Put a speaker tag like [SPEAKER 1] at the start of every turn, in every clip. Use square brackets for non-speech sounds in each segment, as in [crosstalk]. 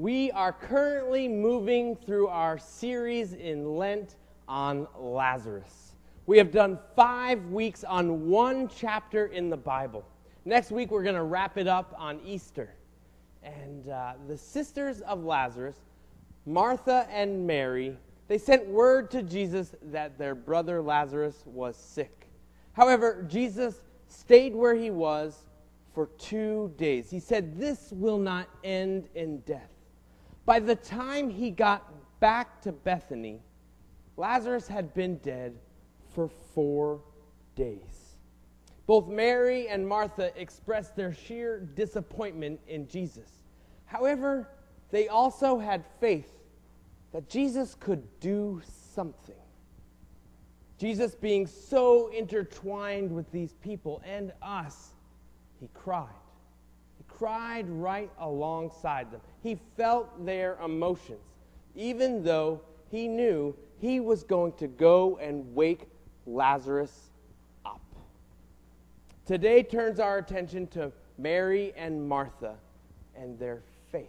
[SPEAKER 1] We are currently moving through our series in Lent on Lazarus. We have done five weeks on one chapter in the Bible. Next week, we're going to wrap it up on Easter. And uh, the sisters of Lazarus, Martha and Mary, they sent word to Jesus that their brother Lazarus was sick. However, Jesus stayed where he was for two days. He said, This will not end in death. By the time he got back to Bethany, Lazarus had been dead for four days. Both Mary and Martha expressed their sheer disappointment in Jesus. However, they also had faith that Jesus could do something. Jesus, being so intertwined with these people and us, he cried cried right alongside them. He felt their emotions, even though he knew he was going to go and wake Lazarus up. Today turns our attention to Mary and Martha and their faith.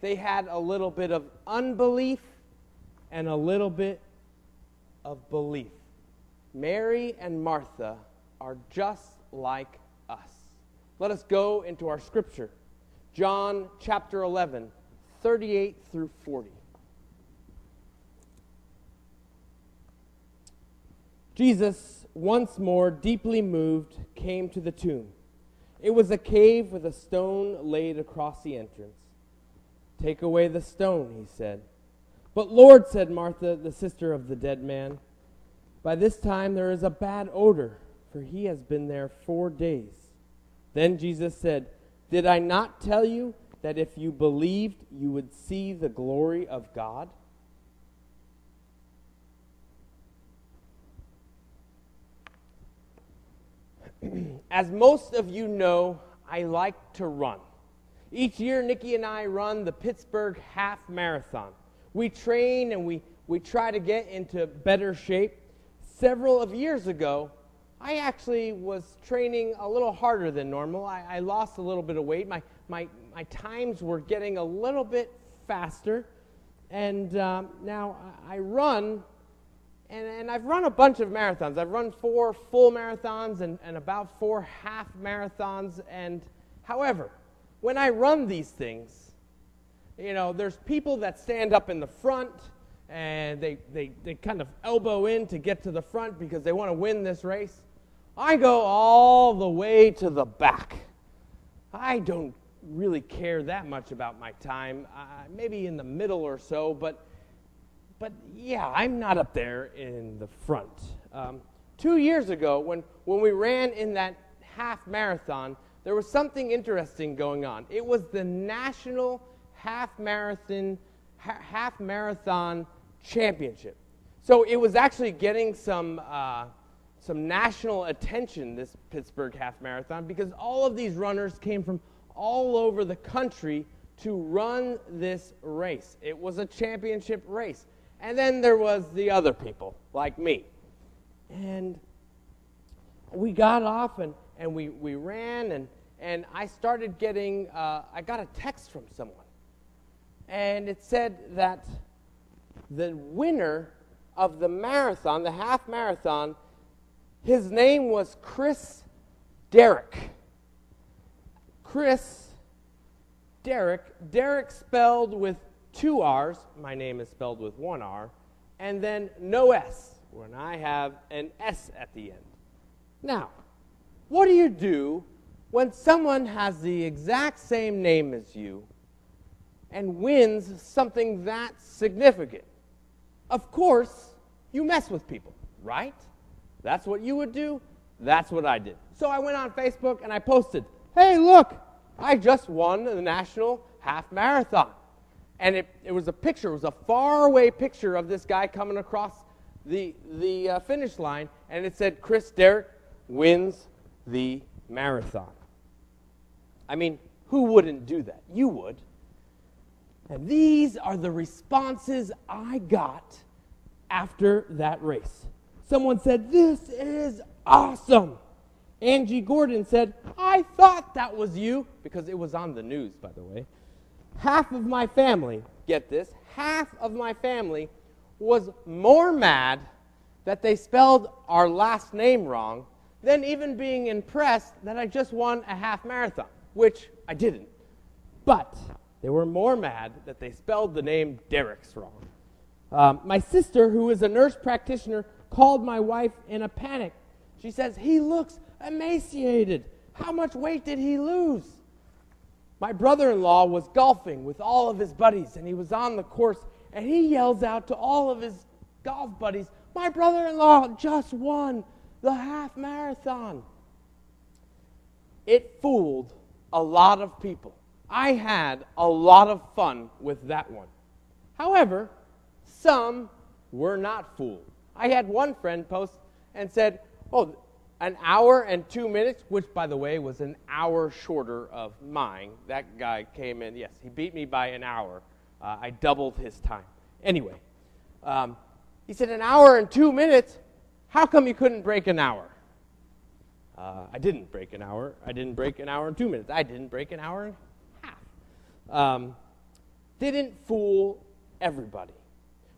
[SPEAKER 1] They had a little bit of unbelief and a little bit of belief. Mary and Martha are just like let us go into our scripture. John chapter 11, 38 through 40. Jesus, once more deeply moved, came to the tomb. It was a cave with a stone laid across the entrance. Take away the stone, he said. But Lord, said Martha, the sister of the dead man, by this time there is a bad odor, for he has been there four days. Then Jesus said, Did I not tell you that if you believed, you would see the glory of God? [clears throat] As most of you know, I like to run. Each year, Nikki and I run the Pittsburgh Half Marathon. We train and we, we try to get into better shape. Several of years ago, I actually was training a little harder than normal. I, I lost a little bit of weight. My, my, my times were getting a little bit faster. And um, now I run, and, and I've run a bunch of marathons. I've run four full marathons and, and about four half marathons. And however, when I run these things, you know, there's people that stand up in the front and they, they, they kind of elbow in to get to the front because they want to win this race. I go all the way to the back. I don't really care that much about my time, uh, maybe in the middle or so, but, but yeah, I'm not up there in the front. Um, two years ago, when, when we ran in that half marathon, there was something interesting going on. It was the National Half Marathon, ha- half marathon Championship. So it was actually getting some. Uh, some national attention this Pittsburgh half marathon because all of these runners came from all over the country to run this race. It was a championship race. And then there was the other people, like me. And we got off and, and we, we ran, and, and I started getting, uh, I got a text from someone. And it said that the winner of the marathon, the half marathon, his name was Chris Derrick. Chris Derrick. Derrick spelled with two R's. My name is spelled with one R. And then no S, when I have an S at the end. Now, what do you do when someone has the exact same name as you and wins something that significant? Of course, you mess with people, right? That's what you would do. That's what I did. So I went on Facebook and I posted, hey, look, I just won the national half marathon. And it, it was a picture, it was a far away picture of this guy coming across the, the uh, finish line. And it said, Chris Derrick wins the marathon. I mean, who wouldn't do that? You would. And these are the responses I got after that race. Someone said, This is awesome. Angie Gordon said, I thought that was you, because it was on the news, by the way. half of my family, get this, half of my family was more mad that they spelled our last name wrong than even being impressed that I just won a half marathon, which I didn't. But they were more mad that they spelled the name Derek's wrong. Um, my sister, who is a nurse practitioner, called my wife in a panic. She says, He looks emaciated. How much weight did he lose? My brother in law was golfing with all of his buddies, and he was on the course, and he yells out to all of his golf buddies, My brother in law just won the half marathon. It fooled a lot of people. I had a lot of fun with that one. However, some were not fooled. I had one friend post and said, Oh, an hour and two minutes, which, by the way, was an hour shorter of mine. That guy came in, yes, he beat me by an hour. Uh, I doubled his time. Anyway, um, he said, An hour and two minutes? How come you couldn't break an hour? Uh, I didn't break an hour. I didn't break an hour and two minutes. I didn't break an hour and a half. Um, didn't fool everybody.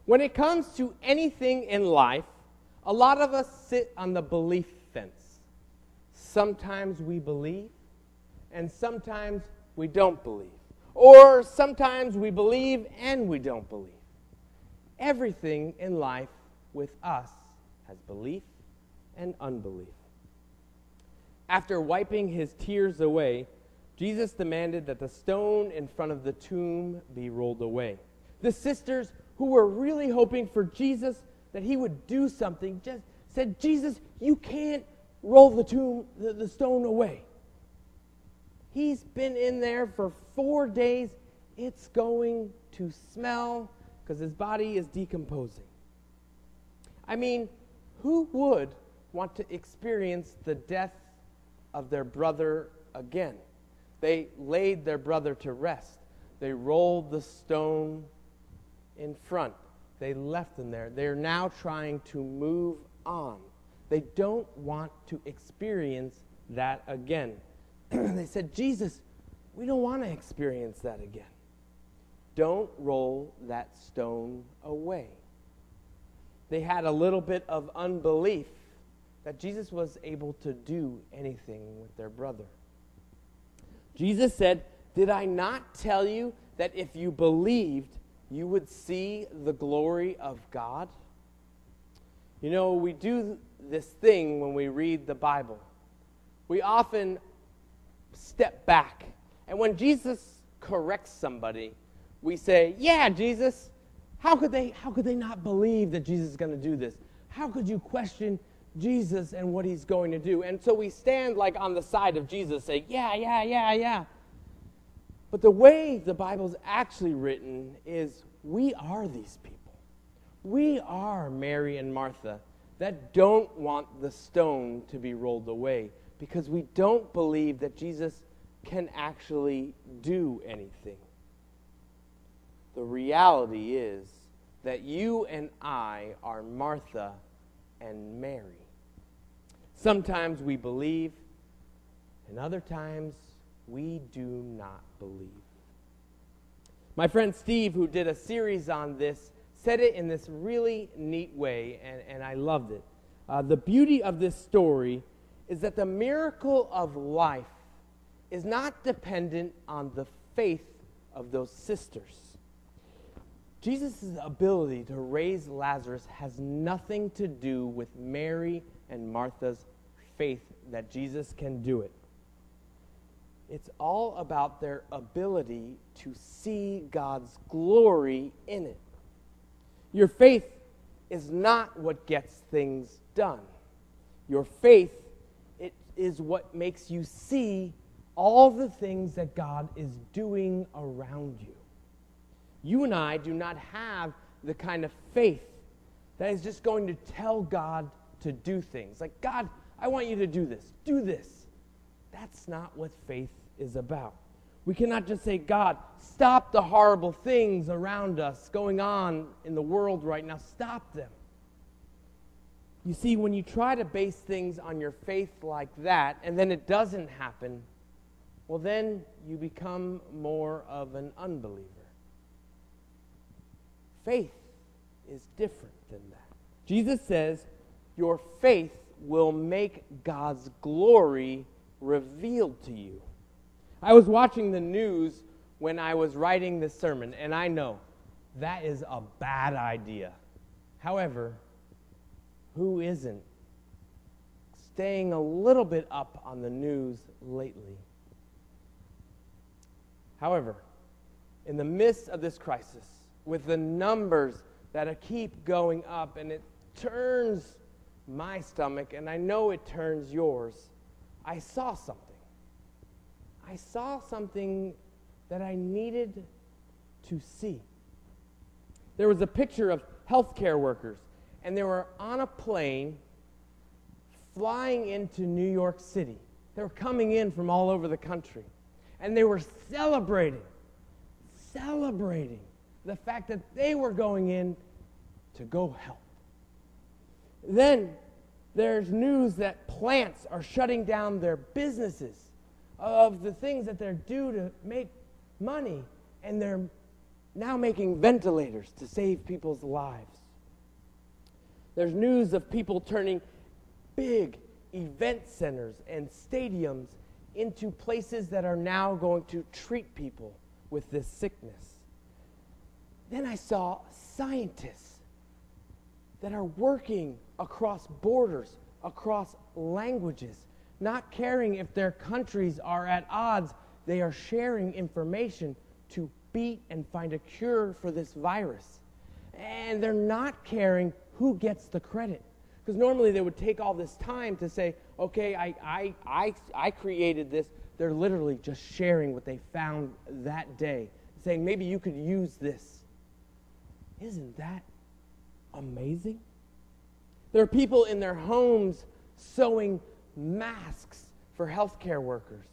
[SPEAKER 1] When it comes to anything in life, a lot of us sit on the belief fence. Sometimes we believe, and sometimes we don't believe. Or sometimes we believe and we don't believe. Everything in life with us has belief and unbelief. After wiping his tears away, Jesus demanded that the stone in front of the tomb be rolled away. The sisters who were really hoping for Jesus that he would do something just said, Jesus, you can't roll the tomb, the, the stone away. He's been in there for four days. It's going to smell because his body is decomposing. I mean, who would want to experience the death of their brother again? They laid their brother to rest. They rolled the stone in front. They left them there. They're now trying to move on. They don't want to experience that again. [clears throat] they said, Jesus, we don't want to experience that again. Don't roll that stone away. They had a little bit of unbelief that Jesus was able to do anything with their brother. Jesus said, Did I not tell you that if you believed, you would see the glory of God? You know, we do this thing when we read the Bible. We often step back. And when Jesus corrects somebody, we say, Yeah, Jesus, how could they, how could they not believe that Jesus is going to do this? How could you question Jesus and what he's going to do? And so we stand like on the side of Jesus, say, Yeah, yeah, yeah, yeah. But the way the Bible's actually written is we are these people. We are Mary and Martha that don't want the stone to be rolled away because we don't believe that Jesus can actually do anything. The reality is that you and I are Martha and Mary. Sometimes we believe, and other times we do not believe. My friend Steve, who did a series on this, said it in this really neat way, and, and I loved it. Uh, the beauty of this story is that the miracle of life is not dependent on the faith of those sisters. Jesus' ability to raise Lazarus has nothing to do with Mary and Martha's faith that Jesus can do it. It's all about their ability to see God's glory in it. Your faith is not what gets things done. Your faith it is what makes you see all the things that God is doing around you. You and I do not have the kind of faith that is just going to tell God to do things. Like, God, I want you to do this. Do this. That's not what faith is about. We cannot just say, God, stop the horrible things around us going on in the world right now. Stop them. You see, when you try to base things on your faith like that, and then it doesn't happen, well, then you become more of an unbeliever. Faith is different than that. Jesus says, Your faith will make God's glory revealed to you. I was watching the news when I was writing this sermon, and I know that is a bad idea. However, who isn't staying a little bit up on the news lately? However, in the midst of this crisis, with the numbers that keep going up, and it turns my stomach, and I know it turns yours, I saw something. I saw something that I needed to see. There was a picture of healthcare workers, and they were on a plane flying into New York City. They were coming in from all over the country, and they were celebrating, celebrating the fact that they were going in to go help. Then there's news that plants are shutting down their businesses of the things that they're due to make money, and they're now making ventilators to save people's lives. There's news of people turning big event centers and stadiums into places that are now going to treat people with this sickness. Then I saw scientists that are working across borders, across languages, not caring if their countries are at odds. They are sharing information to beat and find a cure for this virus. And they're not caring who gets the credit. Because normally they would take all this time to say, okay, I, I, I, I created this. They're literally just sharing what they found that day, saying, maybe you could use this. Isn't that amazing? There are people in their homes sewing masks for healthcare workers,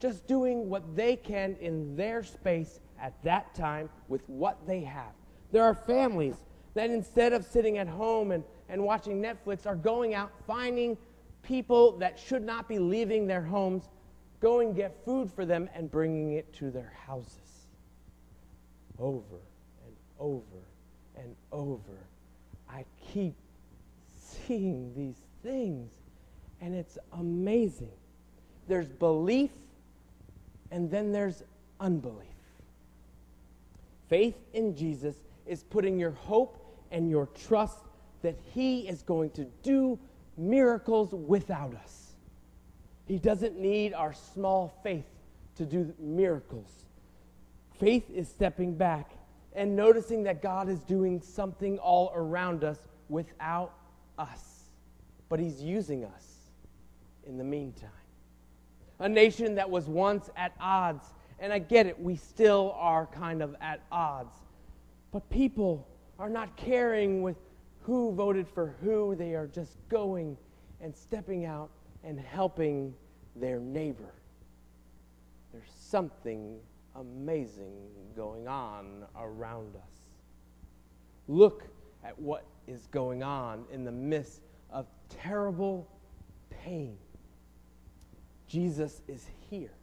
[SPEAKER 1] just doing what they can in their space at that time with what they have. There are families that instead of sitting at home and, and watching Netflix are going out finding people that should not be leaving their homes, going get food for them and bringing it to their houses. Over and over and over. I keep seeing these things, and it's amazing. There's belief, and then there's unbelief. Faith in Jesus is putting your hope and your trust that He is going to do miracles without us. He doesn't need our small faith to do miracles. Faith is stepping back and noticing that God is doing something all around us without us, but He's using us in the meantime. A nation that was once at odds, and I get it, we still are kind of at odds, but people are not caring with who voted for who, they are just going and stepping out and helping their neighbor. There's something amazing going on around us. Look at what is going on in the midst of terrible pain. Jesus is here.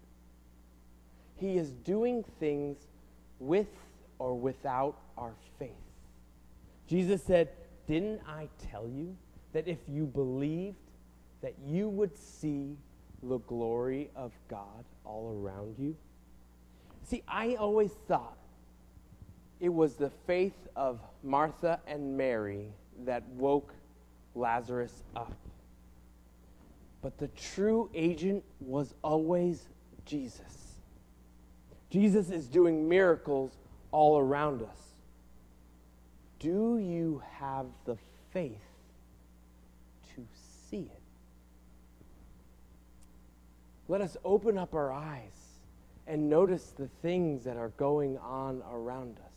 [SPEAKER 1] He is doing things with or without our faith. Jesus said, Didn't I tell you that if you believed, that you would see the glory of God all around you? See, I always thought it was the faith of Martha and Mary that woke Lazarus up. But the true agent was always Jesus. Jesus is doing miracles all around us. Do you have the faith to see it? Let us open up our eyes and notice the things that are going on around us.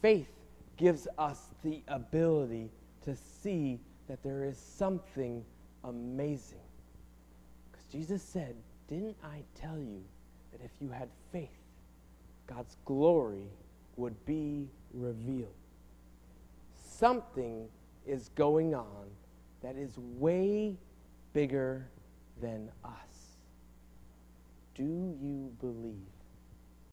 [SPEAKER 1] Faith gives us the ability to see that there is something amazing. Because Jesus said, Didn't I tell you that if you had faith, God's glory would be revealed? Something is going on that is way bigger than us.
[SPEAKER 2] Do you believe?